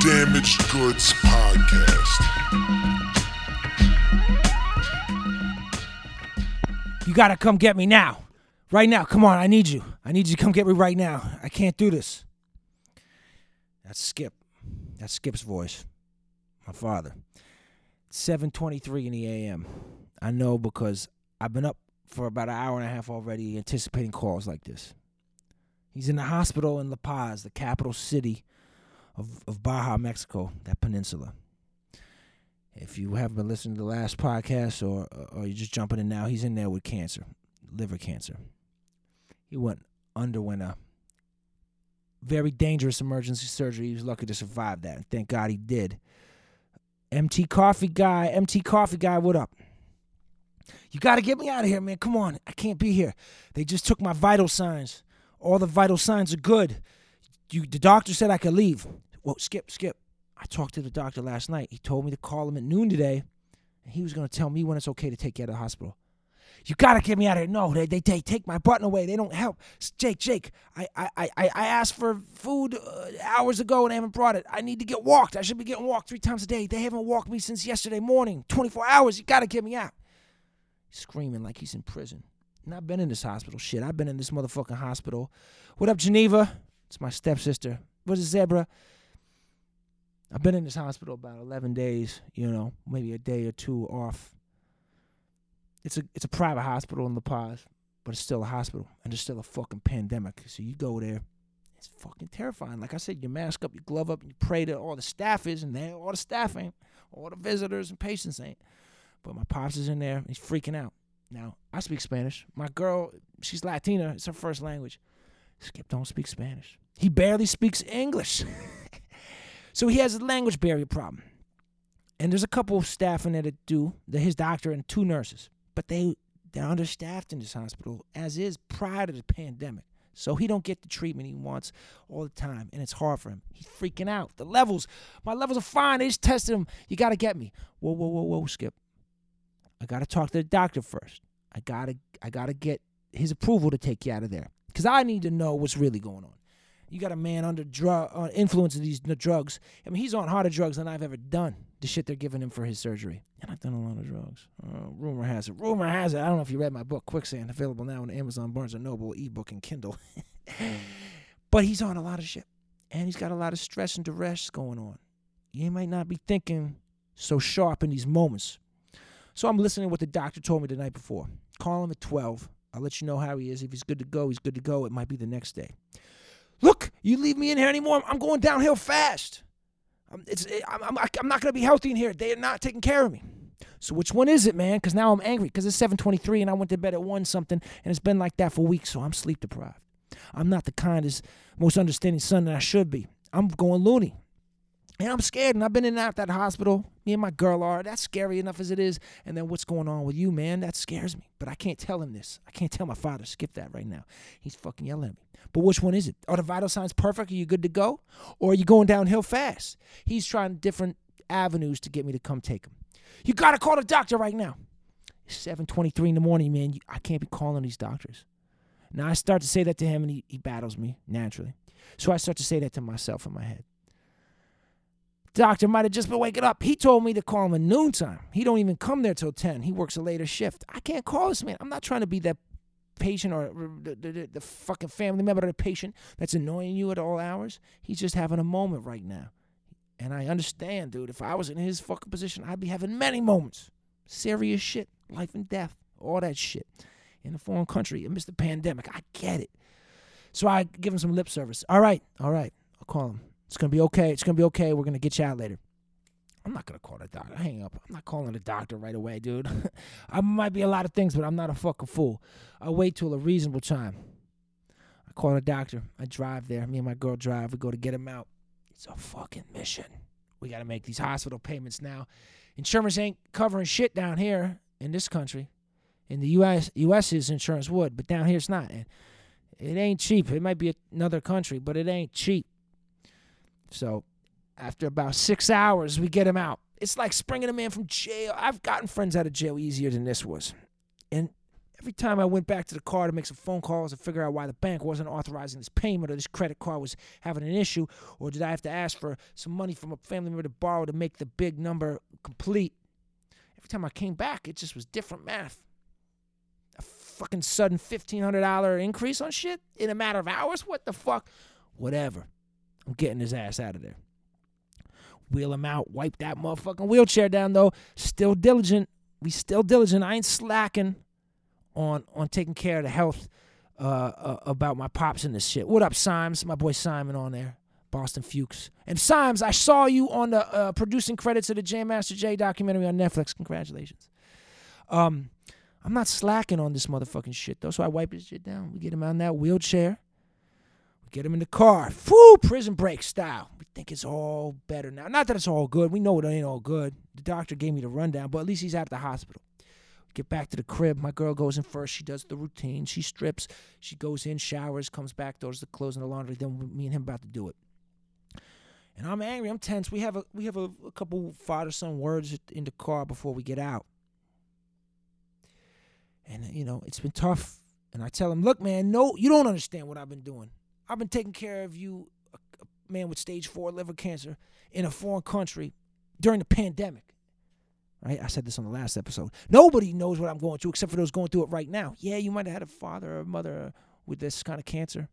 Damaged Goods Podcast. You gotta come get me now. Right now. Come on, I need you. I need you to come get me right now. I can't do this. That's Skip. That's Skip's voice. My father. 7:23 in the AM. I know because I've been up for about an hour and a half already anticipating calls like this. He's in the hospital in La Paz, the capital city of, of Baja, Mexico, that peninsula. If you haven't been listening to the last podcast or or you're just jumping in now, he's in there with cancer, liver cancer. He went underwent a very dangerous emergency surgery. He was lucky to survive that, and thank God he did. MT Coffee guy, MT Coffee guy, what up? You got to get me out of here, man. Come on, I can't be here. They just took my vital signs. All the vital signs are good. You, the doctor said I could leave. Well, skip, skip. I talked to the doctor last night. He told me to call him at noon today, and he was going to tell me when it's okay to take you out of the hospital. You gotta get me out of here. No, they, they, they take my button away. They don't help. Jake, Jake, I I, I, I asked for food uh, hours ago and they haven't brought it. I need to get walked. I should be getting walked three times a day. They haven't walked me since yesterday morning. 24 hours. You gotta get me out. Screaming like he's in prison. And I've been in this hospital. Shit, I've been in this motherfucking hospital. What up, Geneva? It's my stepsister. What's a zebra? I've been in this hospital about 11 days, you know, maybe a day or two off it's a it's a private hospital in La Paz, but it's still a hospital, and there's still a fucking pandemic. So you go there, it's fucking terrifying. Like I said, you mask up, you glove up, and you pray that all the staff is, and there all the staff ain't, all the visitors and patients ain't. But my pops is in there, he's freaking out. Now I speak Spanish. My girl, she's Latina. It's her first language. Skip don't speak Spanish. He barely speaks English. so he has a language barrier problem. And there's a couple of staff in there that do. His doctor and two nurses but they they're understaffed in this hospital as is prior to the pandemic. So he don't get the treatment he wants all the time, and it's hard for him. He's freaking out. The levels, my levels are fine. They just tested him. You got to get me. Whoa, whoa, whoa, whoa, Skip. I got to talk to the doctor first. I gotta, I gotta get his approval to take you out of there because I need to know what's really going on. You got a man under drug uh, influence of these drugs. I mean, he's on harder drugs than I've ever done. The shit they're giving him for his surgery, and I've done a lot of drugs. Uh, rumor has it. Rumor has it. I don't know if you read my book, Quicksand, available now on Amazon, Barnes and Noble, ebook, and Kindle. but he's on a lot of shit, and he's got a lot of stress and duress going on. He might not be thinking so sharp in these moments. So I'm listening to what the doctor told me the night before. Call him at 12. I'll let you know how he is. If he's good to go, he's good to go. It might be the next day. Look, you leave me in here anymore. I'm going downhill fast. I'm, it's, I'm, I'm, I'm not going to be healthy in here. They are not taking care of me. So which one is it, man? Because now I'm angry because it's 7:23 and I went to bed at one something, and it's been like that for weeks. So I'm sleep deprived. I'm not the kindest, most understanding son that I should be. I'm going loony. And I'm scared, and I've been in and out of that hospital. Me and my girl are. That's scary enough as it is. And then what's going on with you, man? That scares me. But I can't tell him this. I can't tell my father. Skip that right now. He's fucking yelling at me. But which one is it? Are the vital signs perfect? Are you good to go? Or are you going downhill fast? He's trying different avenues to get me to come take him. You gotta call the doctor right now. It's 7:23 in the morning, man. I can't be calling these doctors. Now I start to say that to him, and he, he battles me naturally. So I start to say that to myself in my head. Doctor might have just been waking up. He told me to call him at noontime. He don't even come there till 10. He works a later shift. I can't call this man. I'm not trying to be that patient or the, the, the fucking family member of the patient that's annoying you at all hours. He's just having a moment right now. And I understand, dude. If I was in his fucking position, I'd be having many moments. Serious shit. Life and death. All that shit. In a foreign country amidst the pandemic. I get it. So I give him some lip service. All right. All right. I'll call him. It's gonna be okay. It's gonna be okay. We're gonna get you out later. I'm not gonna call the doctor. Hang up. I'm not calling the doctor right away, dude. I might be a lot of things, but I'm not a fucking fool. I'll wait till a reasonable time. I call the doctor. I drive there. Me and my girl drive. We go to get him out. It's a fucking mission. We gotta make these hospital payments now. Insurance ain't covering shit down here in this country. In the U.S., U.S.'s insurance would, but down here it's not. And it ain't cheap. It might be another country, but it ain't cheap. So after about six hours, we get him out. It's like springing a man from jail. I've gotten friends out of jail easier than this was. And Every time I went back to the car to make some phone calls and figure out why the bank wasn't authorizing this payment or this credit card was having an issue, or did I have to ask for some money from a family member to borrow to make the big number complete? Every time I came back, it just was different math. A fucking sudden $1,500 increase on shit in a matter of hours? What the fuck? Whatever. I'm getting his ass out of there. Wheel him out, wipe that motherfucking wheelchair down, though. Still diligent. We still diligent. I ain't slacking on on taking care of the health uh, uh, about my pops and this shit. What up, Symes? My boy Simon on there. Boston Fuchs. And Symes, I saw you on the uh, producing credits of the Jam Master Jay documentary on Netflix. Congratulations. Um, I'm not slacking on this motherfucking shit though, so I wipe his shit down. We get him on that wheelchair. Get him in the car. Whoo, prison break style. We think it's all better now. Not that it's all good. We know it ain't all good. The doctor gave me the rundown, but at least he's at the hospital. Get back to the crib. My girl goes in first. She does the routine. She strips. She goes in, showers, comes back, does the clothes and the laundry. Then me and him about to do it. And I'm angry. I'm tense. We have a we have a, a couple father son words in the car before we get out. And you know it's been tough. And I tell him, look, man, no, you don't understand what I've been doing. I've been taking care of you, a, a man with stage four liver cancer, in a foreign country during the pandemic right? I said this on the last episode. Nobody knows what I'm going through except for those going through it right now. Yeah, you might have had a father or a mother with this kind of cancer.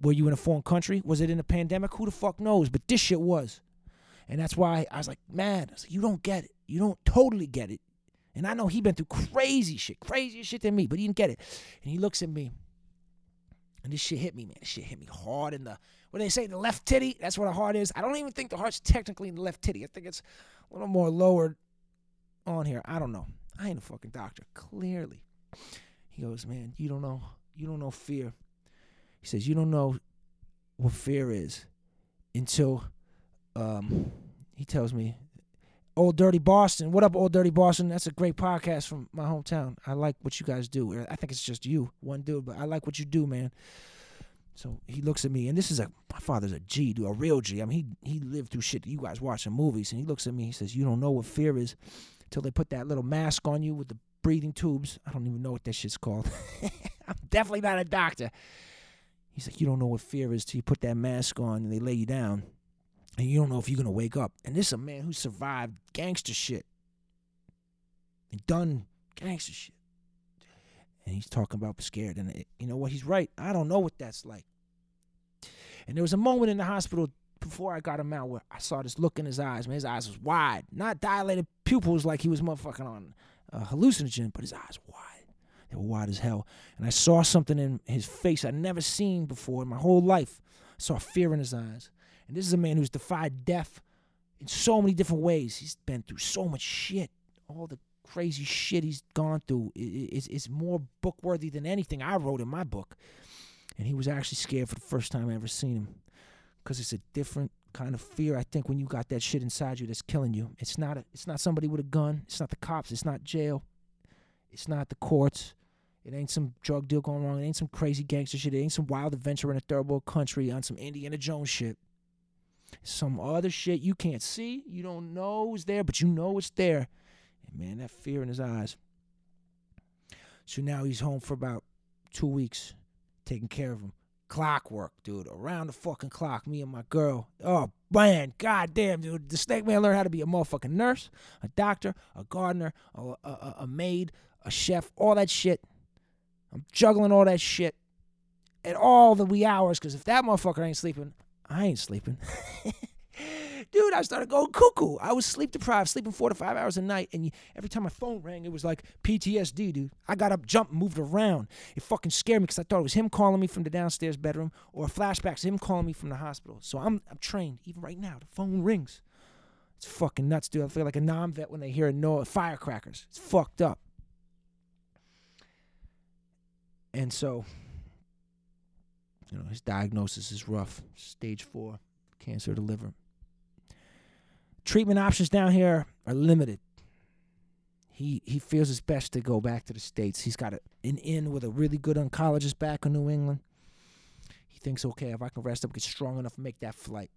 Were you in a foreign country? Was it in a pandemic? Who the fuck knows? But this shit was. And that's why I was like, man, was like, you don't get it. You don't totally get it. And I know he been through crazy shit, crazier shit than me, but he didn't get it. And he looks at me, and this shit hit me, man. This shit hit me hard in the, what do they say, the left titty. That's where the heart is. I don't even think the heart's technically in the left titty. I think it's a little more lowered on here. I don't know. I ain't a fucking doctor. Clearly. He goes, man, you don't know. You don't know fear. He says, you don't know what fear is until um, he tells me, Old Dirty Boston. What up, Old Dirty Boston? That's a great podcast from my hometown. I like what you guys do. I think it's just you, one dude, but I like what you do, man. So he looks at me, and this is a my father's a G, dude, a real G. I mean, he he lived through shit. You guys watching movies, and he looks at me. He says, "You don't know what fear is till they put that little mask on you with the breathing tubes. I don't even know what that shit's called. I'm definitely not a doctor. He's like, you don't know what fear is till you put that mask on and they lay you down, and you don't know if you're gonna wake up. And this is a man who survived gangster shit and done gangster shit. And he's talking about scared, and it, you know what? He's right. I don't know what that's like. And there was a moment in the hospital before I got him out where I saw this look in his eyes. Man, his eyes was wide, not dilated pupils like he was motherfucking on a hallucinogen, but his eyes wide. They were wide as hell. And I saw something in his face I'd never seen before in my whole life. I saw fear in his eyes. And this is a man who's defied death in so many different ways. He's been through so much shit. All the crazy shit he's gone through is, is more book worthy than anything I wrote in my book. And he was actually scared for the first time I ever seen him because it's a different kind of fear. I think when you got that shit inside you that's killing you, it's not a, it's not somebody with a gun. It's not the cops. It's not jail. It's not the courts. It ain't some drug deal going wrong. It ain't some crazy gangster shit. It ain't some wild adventure in a third world country on some Indiana Jones shit. Some other shit you can't see. You don't know is there, but you know it's there. And man, that fear in his eyes. So now he's home for about two weeks, taking care of him clockwork, dude. Around the fucking clock, me and my girl. Oh man, goddamn, dude. The snake man learned how to be a motherfucking nurse, a doctor, a gardener, a, a, a maid, a chef, all that shit. I'm juggling all that shit at all the wee hours, because if that motherfucker ain't sleeping, I ain't sleeping. dude, I started going cuckoo. I was sleep deprived, sleeping four to five hours a night, and every time my phone rang, it was like PTSD, dude. I got up, jumped, moved around. It fucking scared me because I thought it was him calling me from the downstairs bedroom or flashbacks him calling me from the hospital. So I'm I'm trained. Even right now, the phone rings. It's fucking nuts, dude. I feel like a non-vet when they hear a no firecrackers. It's fucked up. And so, you know, his diagnosis is rough. Stage four, cancer of the liver treatment options down here are limited. He he feels it's best to go back to the states. He's got a, an in with a really good oncologist back in New England. He thinks, okay, if I can rest up, get strong enough, make that flight.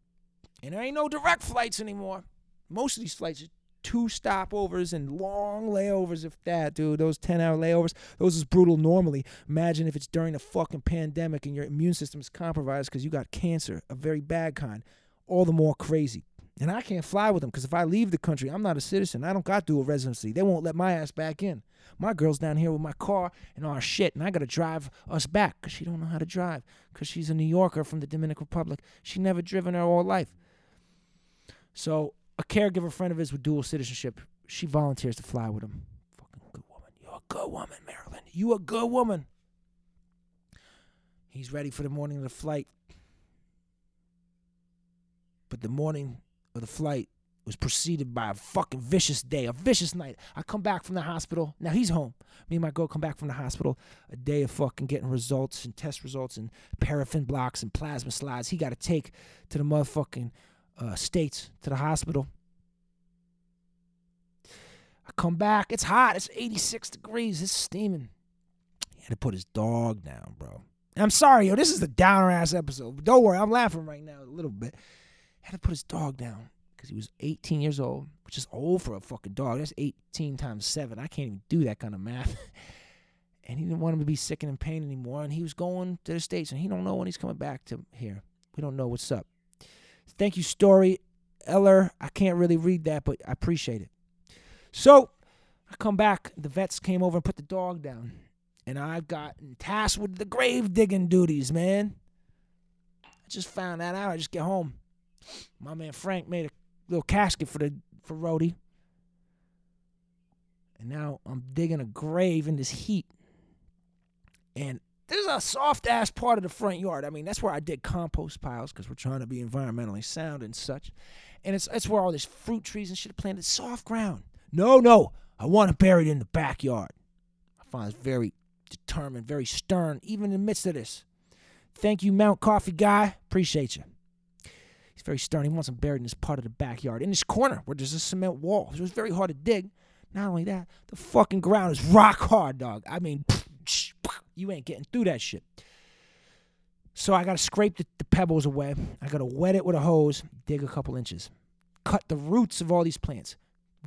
And there ain't no direct flights anymore. Most of these flights are two stopovers and long layovers, if that, dude. Those 10 hour layovers, those is brutal normally. Imagine if it's during a fucking pandemic and your immune system is compromised because you got cancer, a very bad kind. All the more crazy. And I can't fly with them because if I leave the country, I'm not a citizen. I don't got dual residency. They won't let my ass back in. My girl's down here with my car and our shit, and I gotta drive us back because she don't know how to drive because she's a New Yorker from the Dominican Republic. She never driven her whole life. So a caregiver friend of his with dual citizenship, she volunteers to fly with him. Fucking good woman. You're a good woman, Marilyn. You a good woman. He's ready for the morning of the flight. But the morning of the flight was preceded by a fucking vicious day, a vicious night. I come back from the hospital. Now he's home. Me and my girl come back from the hospital. A day of fucking getting results and test results and paraffin blocks and plasma slides. He got to take to the motherfucking uh, states to the hospital. I come back. It's hot. It's 86 degrees. It's steaming. He had to put his dog down, bro. I'm sorry, yo. This is the downer ass episode. But don't worry, I'm laughing right now a little bit. Had to put his dog down because he was 18 years old, which is old for a fucking dog. That's 18 times seven. I can't even do that kind of math. and he didn't want him to be sick and in pain anymore. And he was going to the states, and he don't know when he's coming back to here. We don't know what's up. Thank you, Story Eller. I can't really read that, but I appreciate it. So I come back. The vets came over and put the dog down. And I got tasked with the grave digging duties, man. I just found that out. I just get home. My man Frank made a little casket for the for Rhodey. And now I'm digging a grave in this heat. And there's a soft ass part of the front yard. I mean, that's where I did compost piles because we're trying to be environmentally sound and such. And it's it's where all these fruit trees and shit are planted. Soft ground. No, no. I want to bury it in the backyard. I find it's very determined, very stern, even in the midst of this. Thank you, Mount Coffee guy. Appreciate you. He's very stern. He wants him buried in this part of the backyard, in this corner where there's a cement wall. So it was very hard to dig. Not only that, the fucking ground is rock hard, dog. I mean, you ain't getting through that shit. So I gotta scrape the, the pebbles away. I gotta wet it with a hose, dig a couple inches, cut the roots of all these plants,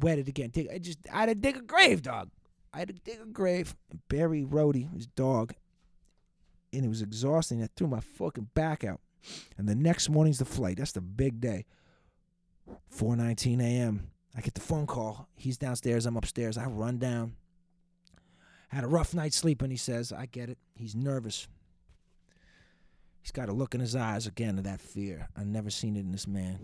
wet it again. Dig. I just I had to dig a grave, dog. I had to dig a grave and bury Rhodey, his dog, and it was exhausting. I threw my fucking back out. And the next morning's the flight. That's the big day. 4:19 a.m. I get the phone call. He's downstairs. I'm upstairs. I run down. Had a rough night sleeping. He says, "I get it." He's nervous. He's got a look in his eyes again of that fear. I've never seen it in this man.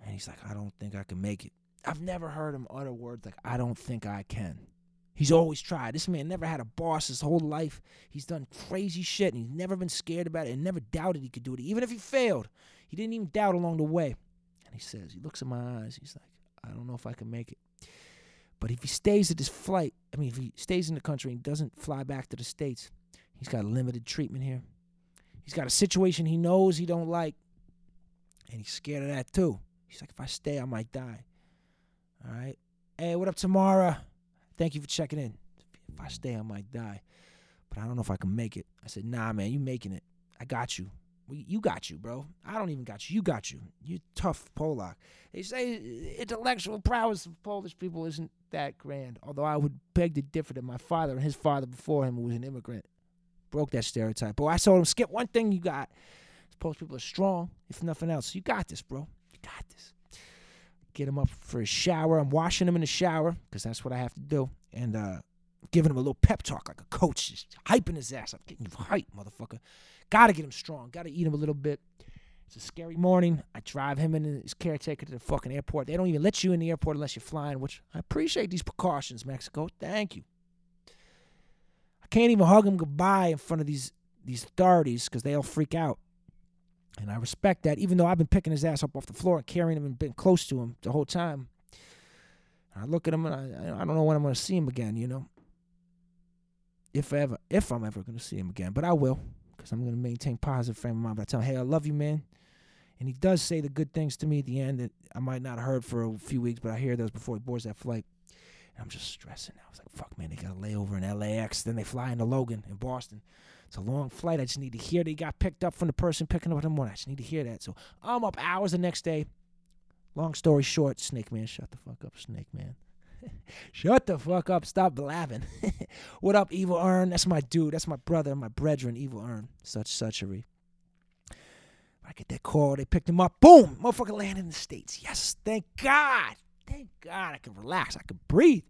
And he's like, "I don't think I can make it." I've never heard him utter words like, "I don't think I can." He's always tried. This man never had a boss his whole life. He's done crazy shit and he's never been scared about it and never doubted he could do it. Even if he failed, he didn't even doubt along the way. And he says, he looks in my eyes, he's like, I don't know if I can make it. But if he stays at this flight, I mean, if he stays in the country and doesn't fly back to the States, he's got limited treatment here. He's got a situation he knows he don't like, and he's scared of that too. He's like, if I stay, I might die. All right. Hey, what up, Tamara? Thank you for checking in. If I stay, I might die. But I don't know if I can make it. I said, nah, man, you making it. I got you. You got you, bro. I don't even got you. You got you. You tough Polak. They say intellectual prowess of Polish people isn't that grand. Although I would beg to differ that my father and his father before him, who was an immigrant, broke that stereotype. But I told him, Skip, one thing you got. Polish people are strong, if nothing else. You got this, bro. You got this get him up for a shower. I'm washing him in the shower because that's what I have to do, and uh, giving him a little pep talk like a coach, just hyping his ass up, getting you hype, motherfucker. Got to get him strong. Got to eat him a little bit. It's a scary morning. I drive him and his caretaker to the fucking airport. They don't even let you in the airport unless you're flying, which I appreciate these precautions, Mexico. Thank you. I can't even hug him goodbye in front of these these authorities because they'll freak out. And I respect that, even though I've been picking his ass up off the floor and carrying him and been close to him the whole time. I look at him and I, I don't know when I'm going to see him again, you know. If ever, if I'm ever going to see him again, but I will, because I'm going to maintain positive frame of mind. But I tell him, hey, I love you, man. And he does say the good things to me at the end that I might not have heard for a few weeks, but I hear those before he boards that flight. And I'm just stressing. I was like, fuck, man, they got a layover in LAX. Then they fly into Logan in Boston. It's a long flight. I just need to hear they got picked up from the person picking up him. I just need to hear that. So I'm up hours the next day Long story short, Snake Man, shut the fuck up, Snake Man. shut the fuck up. Stop blabbing. what up, Evil Earn? That's my dude. That's my brother, my brethren, Evil Earn. Such suchery. I get that call. They picked him up. Boom! Motherfucker landed in the States. Yes, thank God. Thank God I can relax. I can breathe.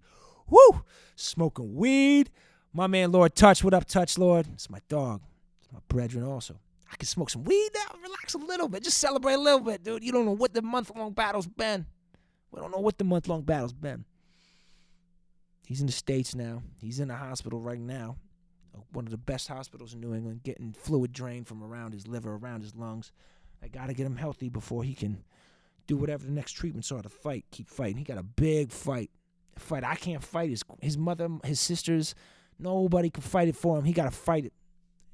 Woo! Smoking weed. My man Lord Touch. What up, Touch Lord? It's my dog. It's my brethren also. I can smoke some weed now, relax a little bit, just celebrate a little bit, dude. You don't know what the month long battle's been. We don't know what the month long battle's been. He's in the States now. He's in the hospital right now. One of the best hospitals in New England, getting fluid drained from around his liver, around his lungs. I got to get him healthy before he can do whatever the next treatments are to fight. Keep fighting. He got a big fight. Fight. I can't fight his his mother, his sisters. Nobody can fight it for him. He got to fight it.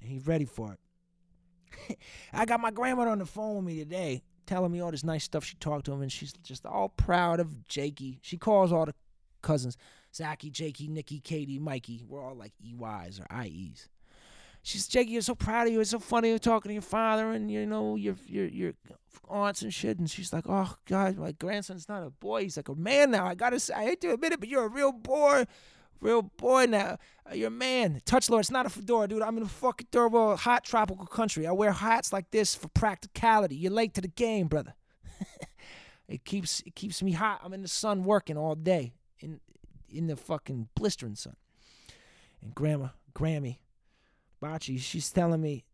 He's ready for it. I got my grandmother on the phone with me today, telling me all this nice stuff. She talked to him, and she's just all proud of Jakey. She calls all the cousins Zachy, Jakey, Nikki, Katie, Mikey. We're all like EYs or IEs. She's Jakey, you're so proud of you. It's so funny you're talking to your father and you know your your your aunts and shit. And she's like, oh God, my grandson's not a boy. He's like a man now. I gotta say, I hate to admit it, but you're a real boy. Real boy now. Uh, you're a man. Touch Lord, it's not a fedora, dude. I'm in a fucking world, hot tropical country. I wear hats like this for practicality. You're late to the game, brother. it keeps it keeps me hot. I'm in the sun working all day in in the fucking blistering sun. And grandma, Grammy, Bachi, she's telling me,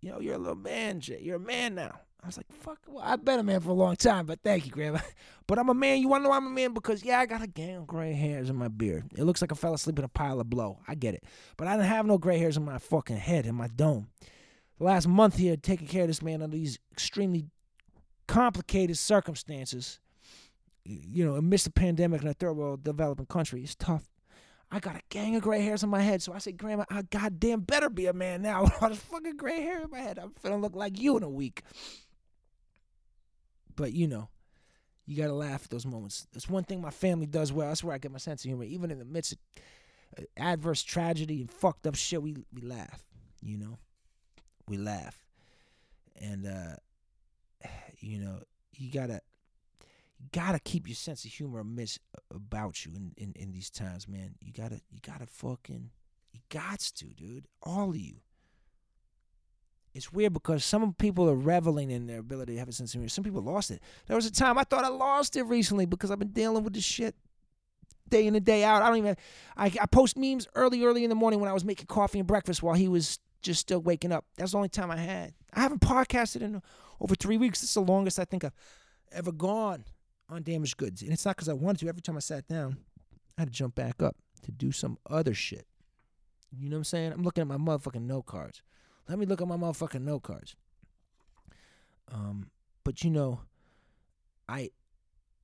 you know, you're a little man, Jay. You're a man now. I was like, fuck, well, I've been a man for a long time, but thank you, Grandma. But I'm a man. You want to know I'm a man? Because, yeah, I got a gang of gray hairs in my beard. It looks like I fell asleep in a pile of blow. I get it. But I didn't have no gray hairs in my fucking head, in my dome. The last month here, taking care of this man under these extremely complicated circumstances, you know, amidst the pandemic in a third world developing country, it's tough. I got a gang of gray hairs on my head. So I said, Grandma, I goddamn better be a man now with all this fucking gray hair in my head. I'm finna look like you in a week. But you know, you gotta laugh at those moments. That's one thing my family does well. That's where I get my sense of humor. Even in the midst of uh, adverse tragedy and fucked up shit, we we laugh. You know, we laugh, and uh, you know, you gotta you gotta keep your sense of humor amidst uh, about you in, in in these times, man. You gotta you gotta fucking you gots to, dude. All of you it's weird because some people are reveling in their ability to have a sense of humor. Some people lost it. There was a time I thought I lost it recently because I've been dealing with this shit day in and day out. I don't even. I, I post memes early, early in the morning when I was making coffee and breakfast while he was just still waking up. That's the only time I had. I haven't podcasted in over three weeks. Is the longest I think I've ever gone on damaged goods, and it's not because I wanted to. Every time I sat down, I had to jump back up to do some other shit. You know what I'm saying? I'm looking at my motherfucking note cards. Let me look at my motherfucking note cards. Um, but you know, I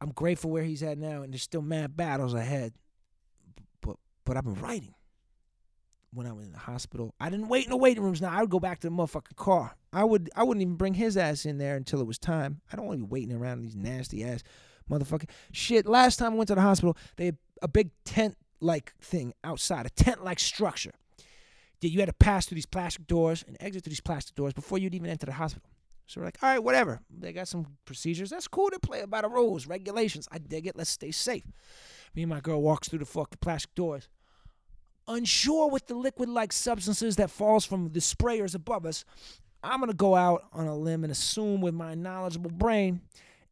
I'm grateful where he's at now, and there's still mad battles ahead. But but I've been writing. When I was in the hospital, I didn't wait in the waiting rooms. Now I would go back to the motherfucking car. I would I wouldn't even bring his ass in there until it was time. I don't want to be waiting around these nasty ass motherfucking shit. Last time I went to the hospital, they had a big tent like thing outside, a tent like structure that you had to pass through these plastic doors and exit through these plastic doors before you'd even enter the hospital. So we're like, all right, whatever. They got some procedures. That's cool. to play by the rules, regulations. I dig it. Let's stay safe. Me and my girl walks through the fucking plastic doors. Unsure with the liquid-like substances that falls from the sprayers above us, I'm gonna go out on a limb and assume with my knowledgeable brain,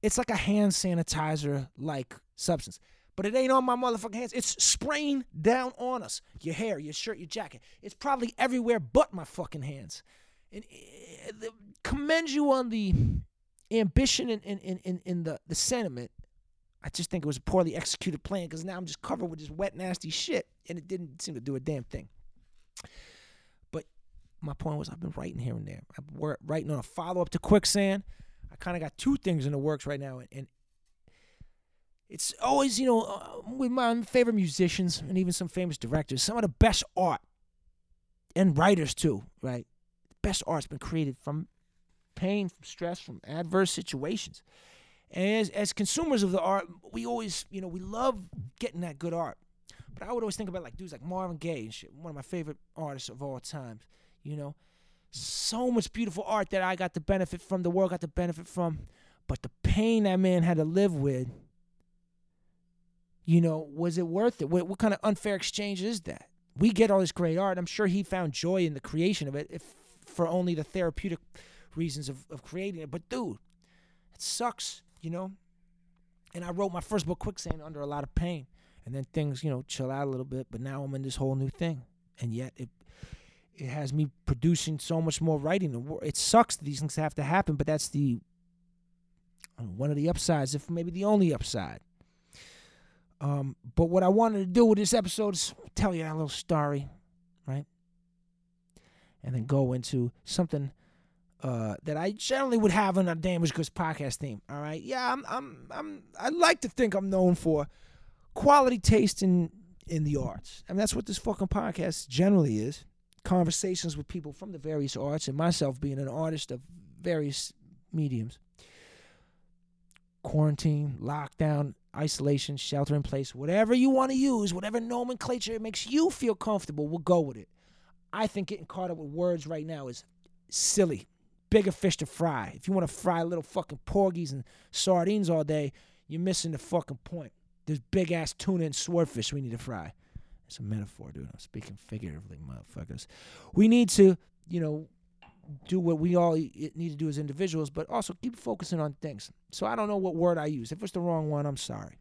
it's like a hand sanitizer-like substance but it ain't on my motherfucking hands. It's spraying down on us. Your hair, your shirt, your jacket. It's probably everywhere but my fucking hands. And uh, commend you on the ambition and in, in, in, in the, the sentiment. I just think it was a poorly executed plan because now I'm just covered with this wet, nasty shit, and it didn't seem to do a damn thing. But my point was, I've been writing here and there. I'm writing on a follow up to Quicksand. I kind of got two things in the works right now, and, and it's always, you know, uh, with my favorite musicians and even some famous directors, some of the best art and writers too, right? The best art's been created from pain, from stress, from adverse situations. And as, as consumers of the art, we always, you know, we love getting that good art. But I would always think about like dudes like Marvin Gaye and shit, one of my favorite artists of all time. You know, so much beautiful art that I got to benefit from, the world got to benefit from, but the pain that man had to live with, you know, was it worth it? What, what kind of unfair exchange is that? We get all this great art. I'm sure he found joy in the creation of it, if for only the therapeutic reasons of, of creating it. But dude, it sucks, you know. And I wrote my first book, Quicksand, under a lot of pain, and then things, you know, chill out a little bit. But now I'm in this whole new thing, and yet it it has me producing so much more writing. It sucks that these things have to happen, but that's the one of the upsides, if maybe the only upside. Um, but what I wanted to do with this episode is tell you a little story, right? And then go into something uh, that I generally would have on a Damaged Goods podcast theme. All right, yeah, I'm, I'm, I'm, I like to think I'm known for quality taste in in the arts. I mean, that's what this fucking podcast generally is. Conversations with people from the various arts, and myself being an artist of various mediums. Quarantine, lockdown, isolation, shelter in place, whatever you want to use, whatever nomenclature it makes you feel comfortable, we'll go with it. I think getting caught up with words right now is silly. Bigger fish to fry. If you want to fry little fucking porgies and sardines all day, you're missing the fucking point. There's big ass tuna and swordfish we need to fry. It's a metaphor, dude. I'm speaking figuratively, motherfuckers. We need to, you know, do what we all need to do as individuals, but also keep focusing on things. So I don't know what word I use. If it's the wrong one, I'm sorry.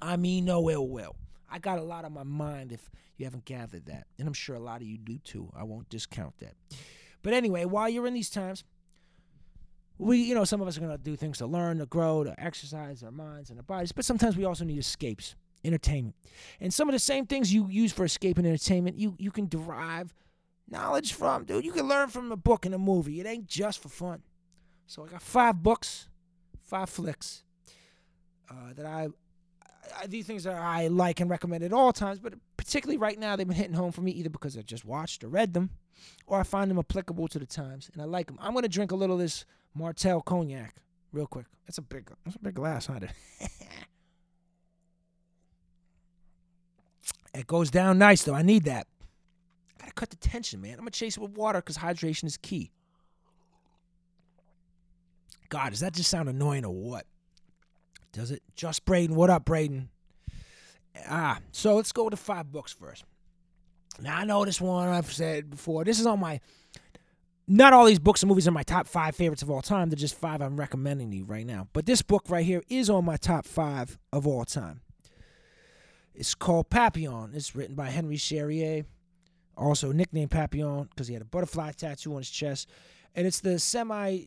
I mean no ill will. I got a lot on my mind if you haven't gathered that. And I'm sure a lot of you do too. I won't discount that. But anyway, while you're in these times, we, you know, some of us are going to do things to learn, to grow, to exercise our minds and our bodies, but sometimes we also need escapes, entertainment. And some of the same things you use for escape and entertainment, you, you can derive knowledge from, dude. You can learn from a book and a movie. It ain't just for fun. So I got five books, five flicks uh, that I, I, these things that I like and recommend at all times, but particularly right now they've been hitting home for me either because I just watched or read them, or I find them applicable to the times and I like them. I'm gonna drink a little of this Martell cognac real quick. That's a big, that's a big glass, huh? it goes down nice though. I need that. I Gotta cut the tension, man. I'm gonna chase it with water because hydration is key. God, does that just sound annoying or what? Does it? Just Braden. What up, Braden? Ah, so let's go to five books first. Now I know this one I've said before. This is on my not all these books and movies are my top five favorites of all time. They're just five I'm recommending you right now. But this book right here is on my top five of all time. It's called Papillon. It's written by Henry Charrière also nicknamed Papillon because he had a butterfly tattoo on his chest, and it's the semi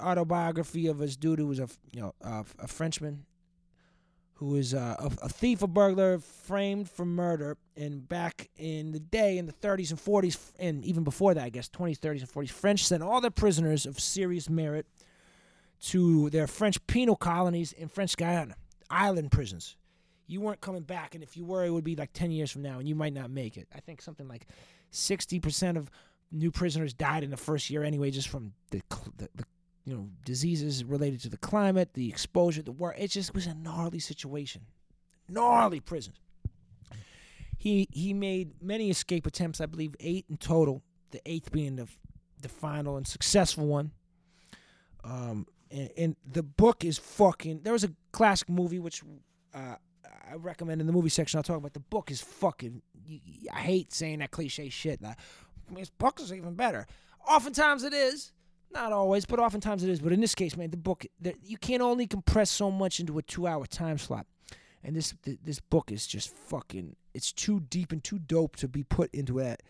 autobiography of this dude who was a you know a, a Frenchman who is uh, a, a, thief, a burglar, framed for murder. And back in the day, in the 30s and 40s, and even before that, I guess 20s, 30s, and 40s, French sent all their prisoners of serious merit to their French penal colonies in French Guiana, island prisons you weren't coming back, and if you were, it would be like ten years from now, and you might not make it. I think something like sixty percent of new prisoners died in the first year anyway, just from the, the, the you know diseases related to the climate, the exposure, the war. It just was a gnarly situation, gnarly prisons. He he made many escape attempts, I believe eight in total. The eighth being the the final and successful one. Um, and, and the book is fucking. There was a classic movie which uh, I recommend in the movie section. I'll talk about the book is fucking. I hate saying that cliche shit. I mean, this book is even better. Oftentimes it is, not always, but oftentimes it is. But in this case, man, the book you can't only compress so much into a two-hour time slot. And this this book is just fucking. It's too deep and too dope to be put into that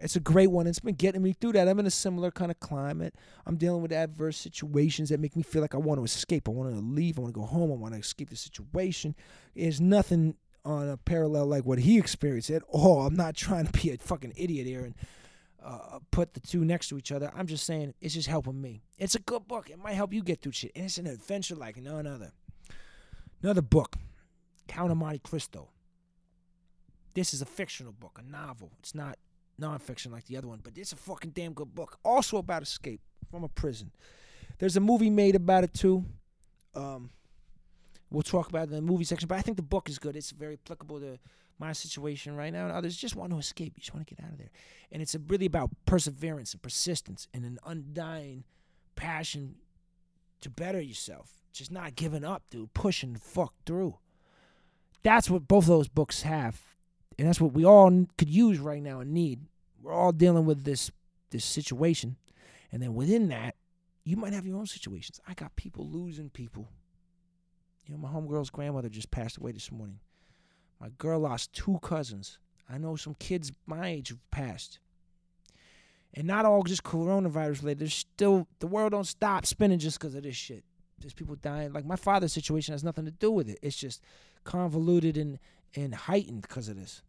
it's a great one. It's been getting me through that. I'm in a similar kind of climate. I'm dealing with adverse situations that make me feel like I want to escape. I want to leave. I want to go home. I want to escape the situation. There's nothing on a parallel like what he experienced at all. I'm not trying to be a fucking idiot here and uh, put the two next to each other. I'm just saying it's just helping me. It's a good book. It might help you get through shit. And it's an adventure like none other. Another book, Count of Monte Cristo. This is a fictional book, a novel. It's not nonfiction like the other one, but it's a fucking damn good book. Also about escape from a prison. There's a movie made about it too. Um, we'll talk about it in the movie section, but I think the book is good. It's very applicable to my situation right now, and others just want to escape. You just want to get out of there, and it's really about perseverance and persistence and an undying passion to better yourself. Just not giving up, dude. Pushing the fuck through. That's what both of those books have. And that's what we all could use right now and need. We're all dealing with this this situation. And then within that, you might have your own situations. I got people losing people. You know, my homegirl's grandmother just passed away this morning. My girl lost two cousins. I know some kids my age who've passed. And not all just coronavirus related. There's still the world don't stop spinning just because of this shit. There's people dying. Like my father's situation has nothing to do with it. It's just convoluted and and heightened because of this.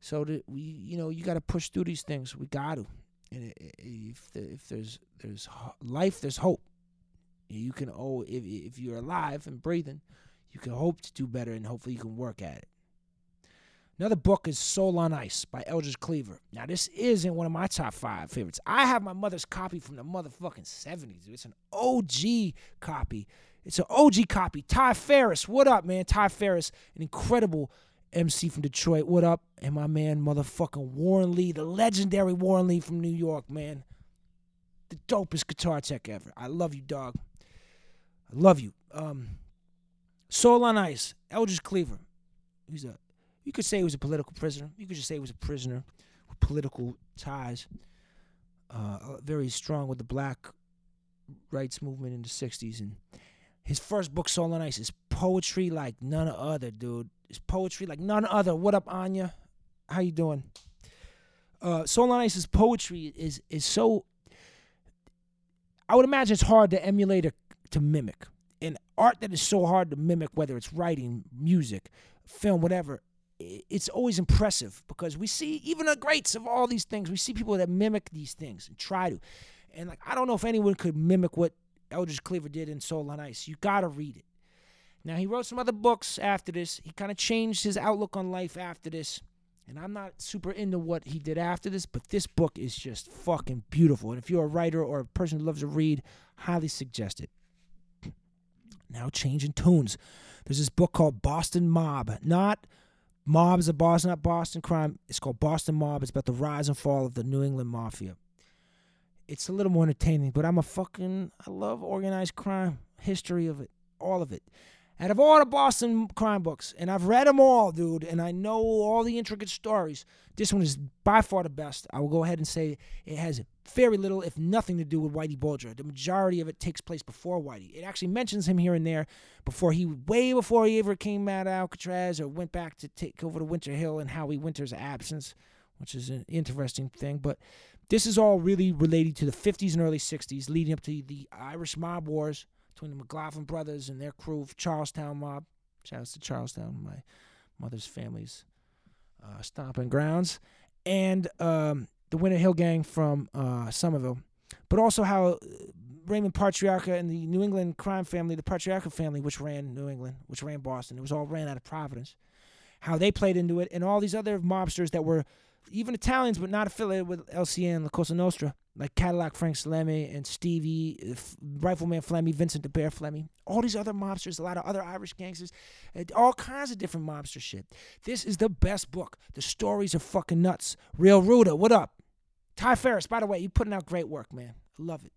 So that we, you know, you got to push through these things. We got to. And if if there's there's life, there's hope. You can oh if if you're alive and breathing, you can hope to do better and hopefully you can work at it. Another book is Soul on Ice by Eldridge Cleaver. Now this isn't one of my top five favorites. I have my mother's copy from the motherfucking seventies. It's an OG copy. It's an OG copy. Ty Ferris, what up, man? Ty Ferris, an incredible MC from Detroit. What up? And my man, motherfucking Warren Lee, the legendary Warren Lee from New York, man. The dopest guitar tech ever. I love you, dog. I love you. Um, Soul on Ice, Eldridge Cleaver. He's a, you could say he was a political prisoner. You could just say he was a prisoner with political ties. Uh, uh, very strong with the black rights movement in the 60s. And his first book, Soul on Ice, is poetry like none other, dude. It's poetry like none other. What up, Anya? How you doing? Uh, Soul on Ice's poetry is is so. I would imagine it's hard to emulate or to mimic. And art that is so hard to mimic, whether it's writing, music, film, whatever, it's always impressive because we see even the greats of all these things. We see people that mimic these things and try to. And like I don't know if anyone could mimic what Eldridge Cleaver did in Soul on Ice. You gotta read it. Now he wrote some other books after this. He kind of changed his outlook on life after this. And I'm not super into what he did after this, but this book is just fucking beautiful. And if you're a writer or a person who loves to read, highly suggest it. Now changing tunes. There's this book called Boston Mob. Not Mobs of Boston, not Boston Crime. It's called Boston Mob. It's about the rise and fall of the New England Mafia. It's a little more entertaining, but I'm a fucking I love organized crime, history of it, all of it. Out of all the Boston crime books, and I've read them all, dude, and I know all the intricate stories. This one is by far the best. I will go ahead and say it has very little, if nothing, to do with Whitey Bulger. The majority of it takes place before Whitey. It actually mentions him here and there before he, way before he ever came out of Alcatraz or went back to take over to Winter Hill and Howie Winter's absence, which is an interesting thing. But this is all really related to the 50s and early 60s, leading up to the Irish mob wars between the McLaughlin brothers and their crew of Charlestown mob. Shouts to Charlestown, my mother's family's uh, stomping grounds, and um, the Winter Hill gang from uh, Somerville. But also how uh, Raymond Patriarca and the New England crime family, the Patriarca family, which ran New England, which ran Boston, it was all ran out of Providence. How they played into it, and all these other mobsters that were even Italians, but not affiliated with LCN, La Cosa Nostra, like Cadillac Frank Salemme and Stevie, uh, Rifleman Flemmi, Vincent the Bear Flemmi, all these other mobsters, a lot of other Irish gangsters, all kinds of different mobster shit. This is the best book. The stories are fucking nuts. Real Ruda, what up? Ty Ferris, by the way, you putting out great work, man. I love it.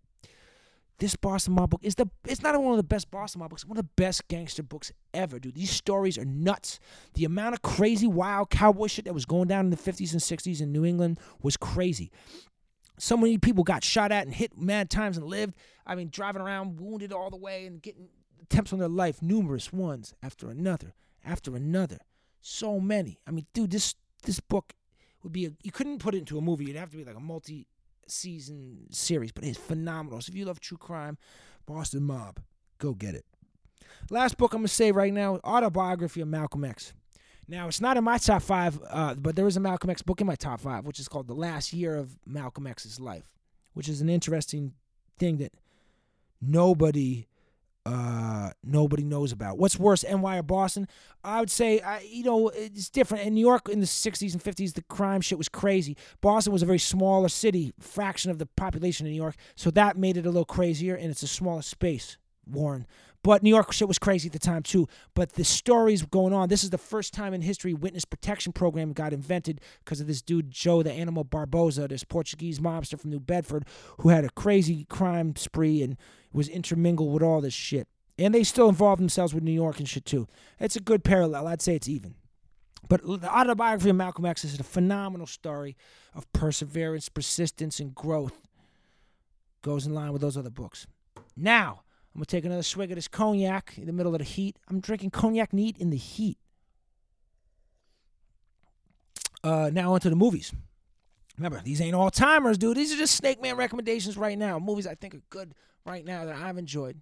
This Boston Mob book is the it's not one of the best Boston Mob books, one of the best gangster books ever, dude. These stories are nuts. The amount of crazy, wild cowboy shit that was going down in the 50s and 60s in New England was crazy. So many people got shot at and hit mad times and lived. I mean, driving around wounded all the way and getting attempts on their life, numerous ones after another, after another. So many. I mean, dude, this this book would be a you couldn't put it into a movie. It'd have to be like a multi season series, but it's phenomenal. So if you love true crime, Boston Mob, go get it. Last book I'm gonna say right now, autobiography of Malcolm X. Now it's not in my top five, uh, but there is a Malcolm X book in my top five, which is called "The Last Year of Malcolm X's Life," which is an interesting thing that nobody uh nobody knows about. What's worse ny or boston? I would say I, you know it's different. In new york in the 60s and 50s the crime shit was crazy. Boston was a very smaller city fraction of the population in new york so that made it a little crazier and it's a smaller space warren But New York shit was crazy at the time too. But the stories going on. This is the first time in history witness protection program got invented because of this dude Joe the Animal Barboza, this Portuguese mobster from New Bedford, who had a crazy crime spree and was intermingled with all this shit. And they still involve themselves with New York and shit too. It's a good parallel. I'd say it's even. But the autobiography of Malcolm X is a phenomenal story of perseverance, persistence, and growth. Goes in line with those other books. Now, I'm gonna take another swig of this cognac in the middle of the heat. I'm drinking cognac neat in the heat. Uh, now onto the movies. Remember, these ain't all timers, dude. These are just Snake Man recommendations right now. Movies I think are good right now that I've enjoyed.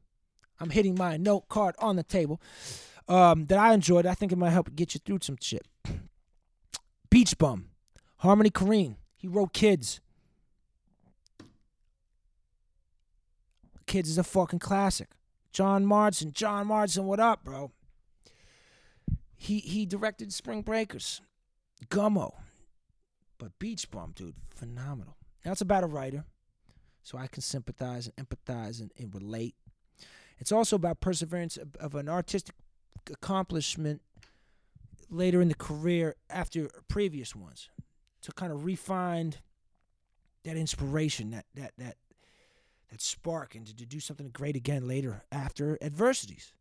I'm hitting my note card on the table um, that I enjoyed. I think it might help get you through some shit. Beach Bum, Harmony Korine. He wrote Kids. Kids is a fucking classic. John Marston, John Marston, what up, bro? He he directed Spring Breakers, Gummo, but Beach Bum, dude, phenomenal. Now it's about a writer, so I can sympathize and empathize and, and relate. It's also about perseverance of, of an artistic accomplishment later in the career after previous ones to kind of refine that inspiration, that that that that spark, and to, to do something great again later after adversities.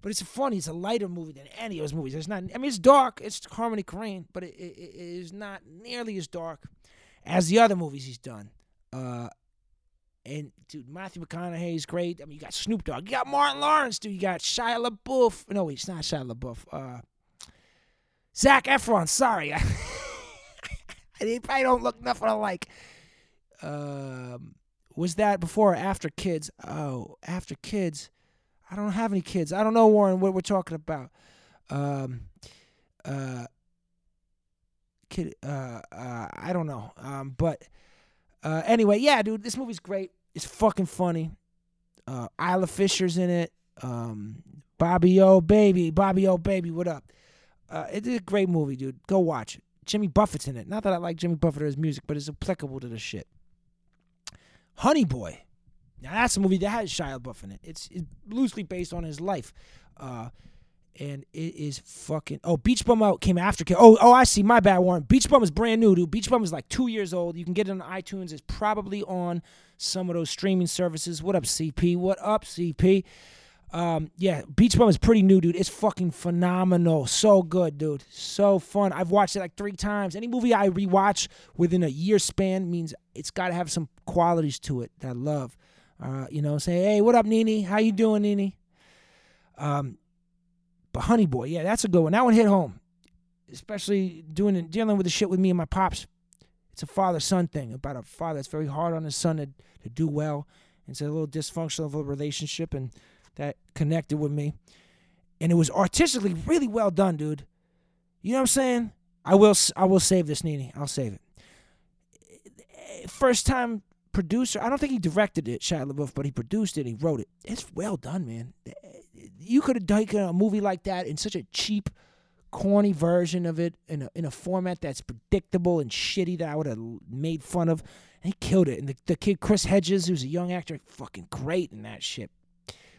But it's funny. It's a lighter movie than any of his movies. It's not. I mean, it's dark. It's Harmony Korine, but it, it, it is not nearly as dark as the other movies he's done. Uh, and dude, Matthew McConaughey is great. I mean, you got Snoop Dogg, you got Martin Lawrence, dude. You got Shia LaBeouf. No, wait, it's not Shia LaBeouf. Uh, Zac Efron. Sorry, they probably don't look nothing alike. Um, was that before or after Kids? Oh, after Kids. I don't have any kids. I don't know, Warren, what we're talking about. Um, uh, kid, uh, uh, I don't know. Um, but uh, anyway, yeah, dude, this movie's great. It's fucking funny. Uh, Isla Fisher's in it. Um, Bobby O baby, Bobby O baby, what up? Uh, it's a great movie, dude. Go watch it. Jimmy Buffett's in it. Not that I like Jimmy Buffett or his music, but it's applicable to the shit. Honey Boy. Now that's a movie that has Shia LaBeouf in it. It's, it's loosely based on his life, uh, and it is fucking. Oh, Beach Bum out came after. Oh, oh, I see. My bad, Warren. Beach Bum is brand new, dude. Beach Bum is like two years old. You can get it on iTunes. It's probably on some of those streaming services. What up, CP? What up, CP? Um, yeah, Beach Bum is pretty new, dude. It's fucking phenomenal. So good, dude. So fun. I've watched it like three times. Any movie I rewatch within a year span means it's got to have some qualities to it that I love. Uh, you know, say, hey, what up, Nini? How you doing, Nini? Um, but Honey Boy, yeah, that's a good one. That one hit home, especially doing dealing with the shit with me and my pops. It's a father son thing about a father that's very hard on his son to, to do well. It's a little dysfunctional of a relationship, and that connected with me. And it was artistically really well done, dude. You know what I'm saying? I will I will save this, Nini. I'll save it. First time producer. I don't think he directed it, Shia LaBeouf, but he produced it. He wrote it. It's well done, man. You could have taken uh, a movie like that in such a cheap, corny version of it in a in a format that's predictable and shitty that I would have made fun of. And he killed it. And the, the kid Chris Hedges, who's a young actor, fucking great in that shit.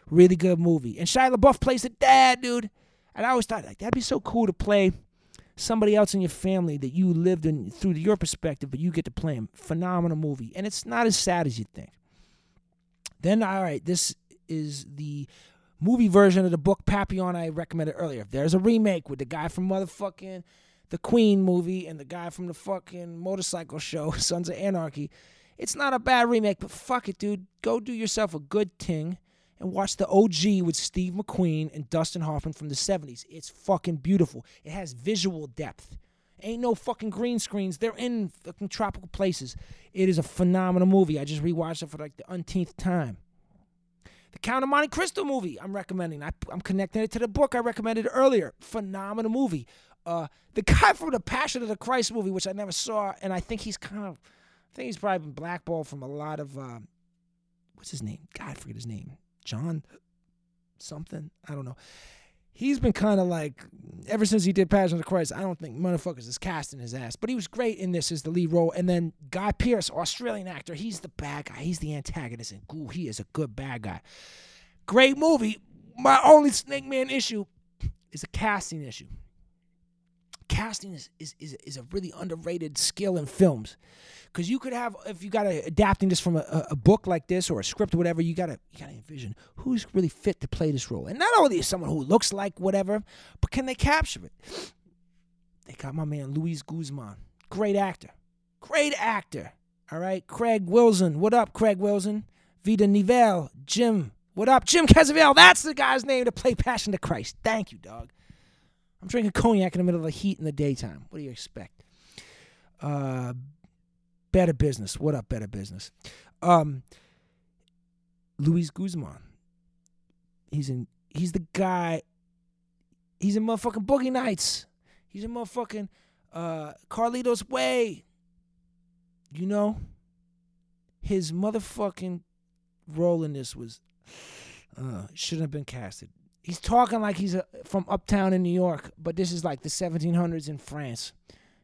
Really good movie. And Shia LaBeouf plays the dad, dude. And I always thought like that'd be so cool to play somebody else in your family that you lived in through your perspective, but you get to play him. Phenomenal movie. And it's not as sad as you think. Then, all right, this is the movie version of the book Papillon I recommended earlier. There's a remake with the guy from motherfucking the Queen movie and the guy from the fucking motorcycle show, Sons of Anarchy. It's not a bad remake, but fuck it, dude. Go do yourself a good thing and watch the OG with Steve McQueen and Dustin Hoffman from the 70s. It's fucking beautiful. It has visual depth. Ain't no fucking green screens. They're in fucking tropical places. It is a phenomenal movie. I just rewatched it for like the umpteenth time. The Count of Monte Cristo movie I'm recommending. I, am connecting it to the book I recommended earlier. Phenomenal movie. Uh, the guy from the Passion of the Christ movie, which I never saw, and I think he's kind of, I think he's probably been blackballed from a lot of, uh, what's his name? God, I forget his name. John something. I don't know. He's been kind of like ever since he did Passion of the Christ. I don't think motherfuckers is casting his ass, but he was great in this as the lead role. And then Guy Pearce, Australian actor, he's the bad guy. He's the antagonist, and ooh, he is a good bad guy. Great movie. my only Snake Man issue is a casting issue. Casting is is is, is a really underrated skill in films. Because you could have, if you got to adapting this from a, a book like this or a script or whatever, you gotta you gotta envision who's really fit to play this role, and not only is someone who looks like whatever, but can they capture it? They got my man Luis Guzman, great actor, great actor. All right, Craig Wilson, what up, Craig Wilson? Vida Nivelle, Jim, what up, Jim Caviezel? That's the guy's name to play Passion to Christ. Thank you, dog. I'm drinking cognac in the middle of the heat in the daytime. What do you expect? Uh, Better Business. What up, Better Business? Um, Luis Guzman. He's in. He's the guy. He's in motherfucking Boogie Nights. He's in motherfucking uh, Carlito's Way. You know, his motherfucking role in this was uh, shouldn't have been casted. He's talking like he's a, from uptown in New York, but this is like the 1700s in France.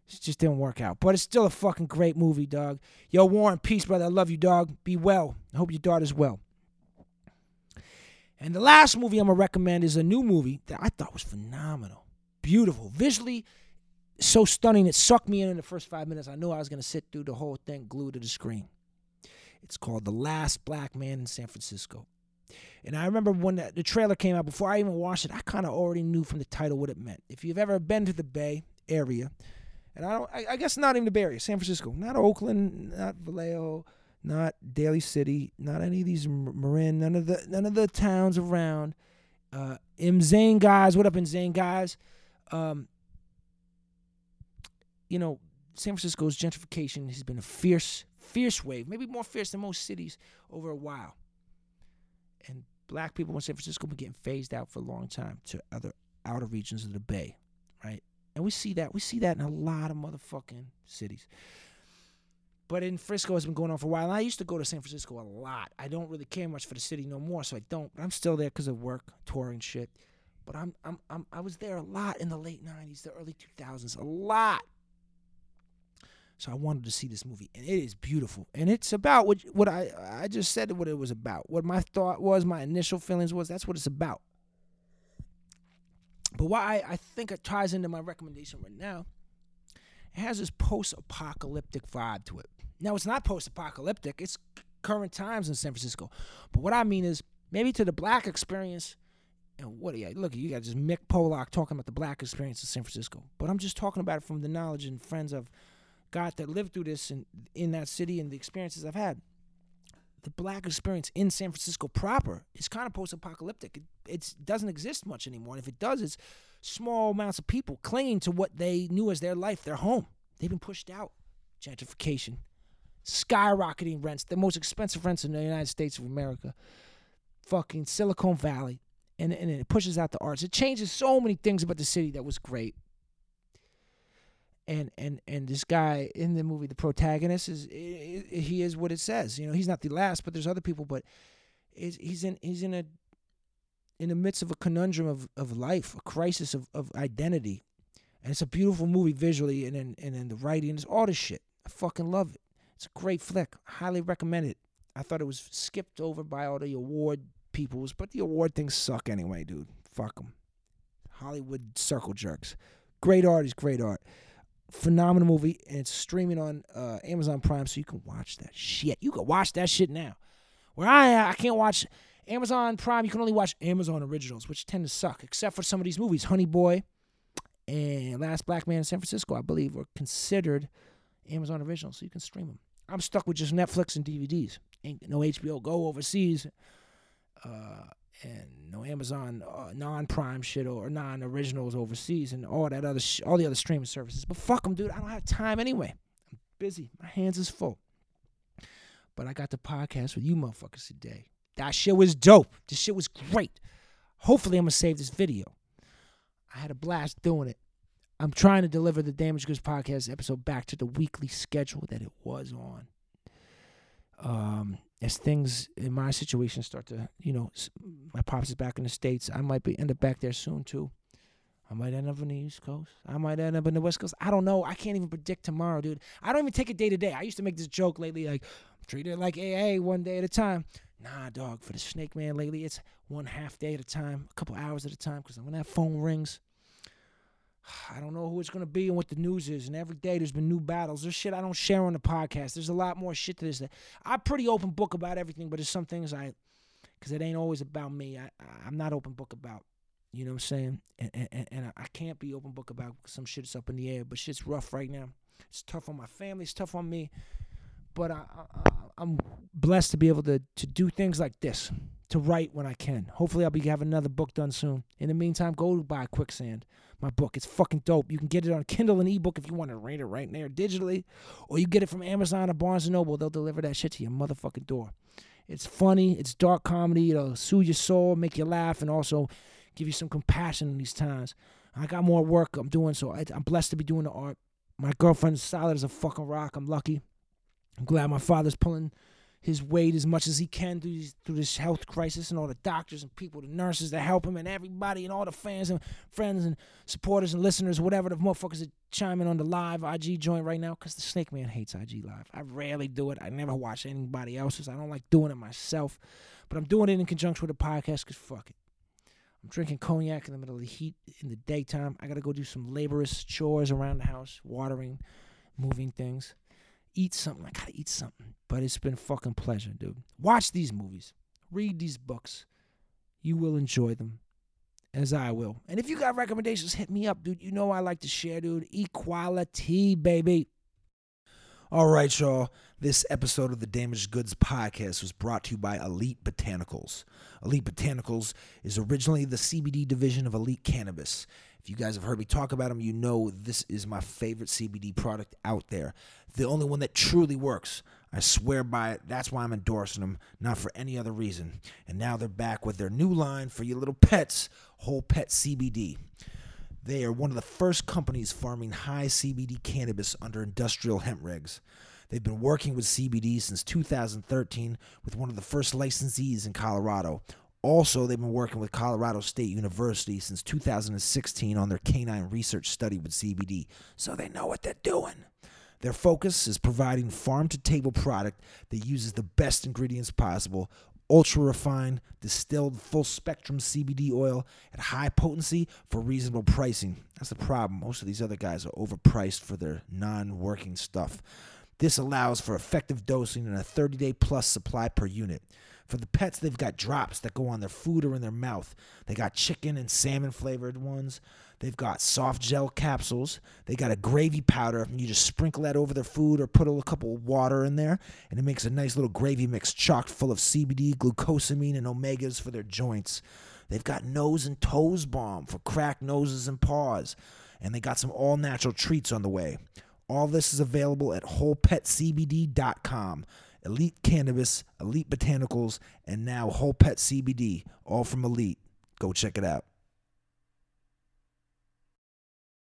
It just didn't work out. But it's still a fucking great movie, dog. Yo, Warren, peace, brother. I love you, dog. Be well. I hope your daughter's well. And the last movie I'm going to recommend is a new movie that I thought was phenomenal. Beautiful. Visually, so stunning. It sucked me in in the first five minutes. I knew I was going to sit through the whole thing glued to the screen. It's called The Last Black Man in San Francisco. And I remember when the, trailer came out, before I even watched it, I kind of already knew from the title what it meant. If you've ever been to the Bay Area, and I don't, I, I guess not even the Bay Area, San Francisco, not Oakland, not Vallejo, not Daly City, not any of these Marin, none of the none of the towns around. Uh, M Zane guys, what up in Zane guys? Um, you know, San Francisco's gentrification has been a fierce, fierce wave, maybe more fierce than most cities over a while. And black people in San Francisco been getting phased out for a long time to other outer regions of the Bay, right? And we see that. We see that in a lot of motherfucking cities. But in Frisco, it's been going on for a while. And I used to go to San Francisco a lot. I don't really care much for the city no more, so I don't. But I'm still there because of work, touring shit. But I'm, I'm, I'm, I was there a lot in the late '90s, the early 2000s, a lot. So I wanted to see this movie, and it is beautiful. And it's about what what I I just said what it was about. What my thought was, my initial feelings was. That's what it's about. But why I, I think it ties into my recommendation right now, it has this post-apocalyptic vibe to it. Now it's not post-apocalyptic; it's current times in San Francisco. But what I mean is, maybe to the black experience, and what do you look? You got just Mick Pollock talking about the black experience in San Francisco. But I'm just talking about it from the knowledge and friends of got that lived through this in, in that city and the experiences I've had. The black experience in San Francisco proper is kind of post apocalyptic. It doesn't exist much anymore. And if it does, it's small amounts of people clinging to what they knew as their life, their home. They've been pushed out. Gentrification, skyrocketing rents, the most expensive rents in the United States of America. Fucking Silicon Valley. And, and it pushes out the arts. It changes so many things about the city that was great and and and this guy in the movie the protagonist is he is what it says. You know he's not the last but there's other people but he's in he's in a in the midst of a conundrum of, of life a crisis of, of identity. And it's a beautiful movie visually and and then the writing is all this shit. I fucking love it. It's a great flick. Highly recommend it. I thought it was skipped over by all the award peoples but the award things suck anyway dude. Fuck them hollywood circle jerks. Great art is great art phenomenal movie, and it's streaming on uh, Amazon Prime, so you can watch that shit. You can watch that shit now. Where I I can't watch Amazon Prime. You can only watch Amazon originals, which tend to suck, except for some of these movies. Honey Boy and Last Black Man in San Francisco, I believe, were considered Amazon originals, so you can stream them. I'm stuck with just Netflix and DVDs. Ain't no HBO Go overseas. Uh, and no Amazon uh, non-prime shit or non-originals overseas and all that other sh- all the other streaming services. But fuck them, dude. I don't have time anyway. I'm busy. My hands is full. But I got the podcast with you motherfuckers today. That shit was dope. This shit was great. Hopefully, I'm gonna save this video. I had a blast doing it. I'm trying to deliver the Damage Goods podcast episode back to the weekly schedule that it was on. Um, as things in my situation start to, you know, my pops is back in the states. I might be end up back there soon too. I might end up on the East Coast. I might end up in the West Coast. I don't know. I can't even predict tomorrow, dude. I don't even take it day to day. I used to make this joke lately, like, Treat it like AA one day at a time. Nah, dog, for the snake man lately, it's one half day at a time, a couple hours at a time, because when that phone rings, I don't know who it's gonna be and what the news is. And every day there's been new battles. There's shit I don't share on the podcast. There's a lot more shit to this. I'm pretty open book about everything, but there's some things I, because it ain't always about me. I I'm not open book about. You know what I'm saying? And and, and I can't be open book about some shit that's up in the air. But shit's rough right now. It's tough on my family. It's tough on me. But I, I I'm blessed to be able to to do things like this to write when I can. Hopefully, I'll be having another book done soon. In the meantime, go buy Quicksand, my book. It's fucking dope. You can get it on Kindle and ebook if you want to read it right there digitally, or you get it from Amazon or Barnes and Noble. They'll deliver that shit to your motherfucking door. It's funny. It's dark comedy. It'll soothe your soul, make you laugh, and also give you some compassion in these times. I got more work I'm doing, so I, I'm blessed to be doing the art. My girlfriend's solid as a fucking rock. I'm lucky. I'm glad my father's pulling his weight as much as he can through, these, through this health crisis and all the doctors and people, the nurses that help him and everybody and all the fans and friends and supporters and listeners, whatever the motherfuckers that chiming on the live IG joint right now because the Snake Man hates IG live. I rarely do it. I never watch anybody else's. I don't like doing it myself, but I'm doing it in conjunction with a podcast because fuck it. I'm drinking cognac in the middle of the heat in the daytime. I got to go do some laborious chores around the house, watering, moving things eat something. I gotta eat something. But it's been fucking pleasure, dude. Watch these movies. Read these books. You will enjoy them. As I will. And if you got recommendations, hit me up, dude. You know I like to share, dude. Equality, baby. All right, y'all. This episode of the Damaged Goods podcast was brought to you by Elite Botanicals. Elite Botanicals is originally the CBD division of Elite Cannabis. If you guys have heard me talk about them, you know this is my favorite CBD product out there. The only one that truly works. I swear by it. That's why I'm endorsing them, not for any other reason. And now they're back with their new line for your little pets, Whole Pet CBD. They are one of the first companies farming high CBD cannabis under industrial hemp regs. They've been working with CBD since 2013 with one of the first licensees in Colorado, also, they've been working with Colorado State University since 2016 on their canine research study with CBD, so they know what they're doing. Their focus is providing farm to table product that uses the best ingredients possible, ultra refined, distilled, full spectrum CBD oil at high potency for reasonable pricing. That's the problem. Most of these other guys are overpriced for their non working stuff. This allows for effective dosing and a 30 day plus supply per unit. For the pets, they've got drops that go on their food or in their mouth. They got chicken and salmon flavored ones. They've got soft gel capsules. They got a gravy powder. You just sprinkle that over their food or put a couple of water in there, and it makes a nice little gravy mix chocked full of CBD, glucosamine, and omegas for their joints. They've got nose and toes balm for cracked noses and paws. And they got some all natural treats on the way. All this is available at wholepetcbd.com. Elite Cannabis, Elite Botanicals, and now Whole Pet CBD, all from Elite. Go check it out.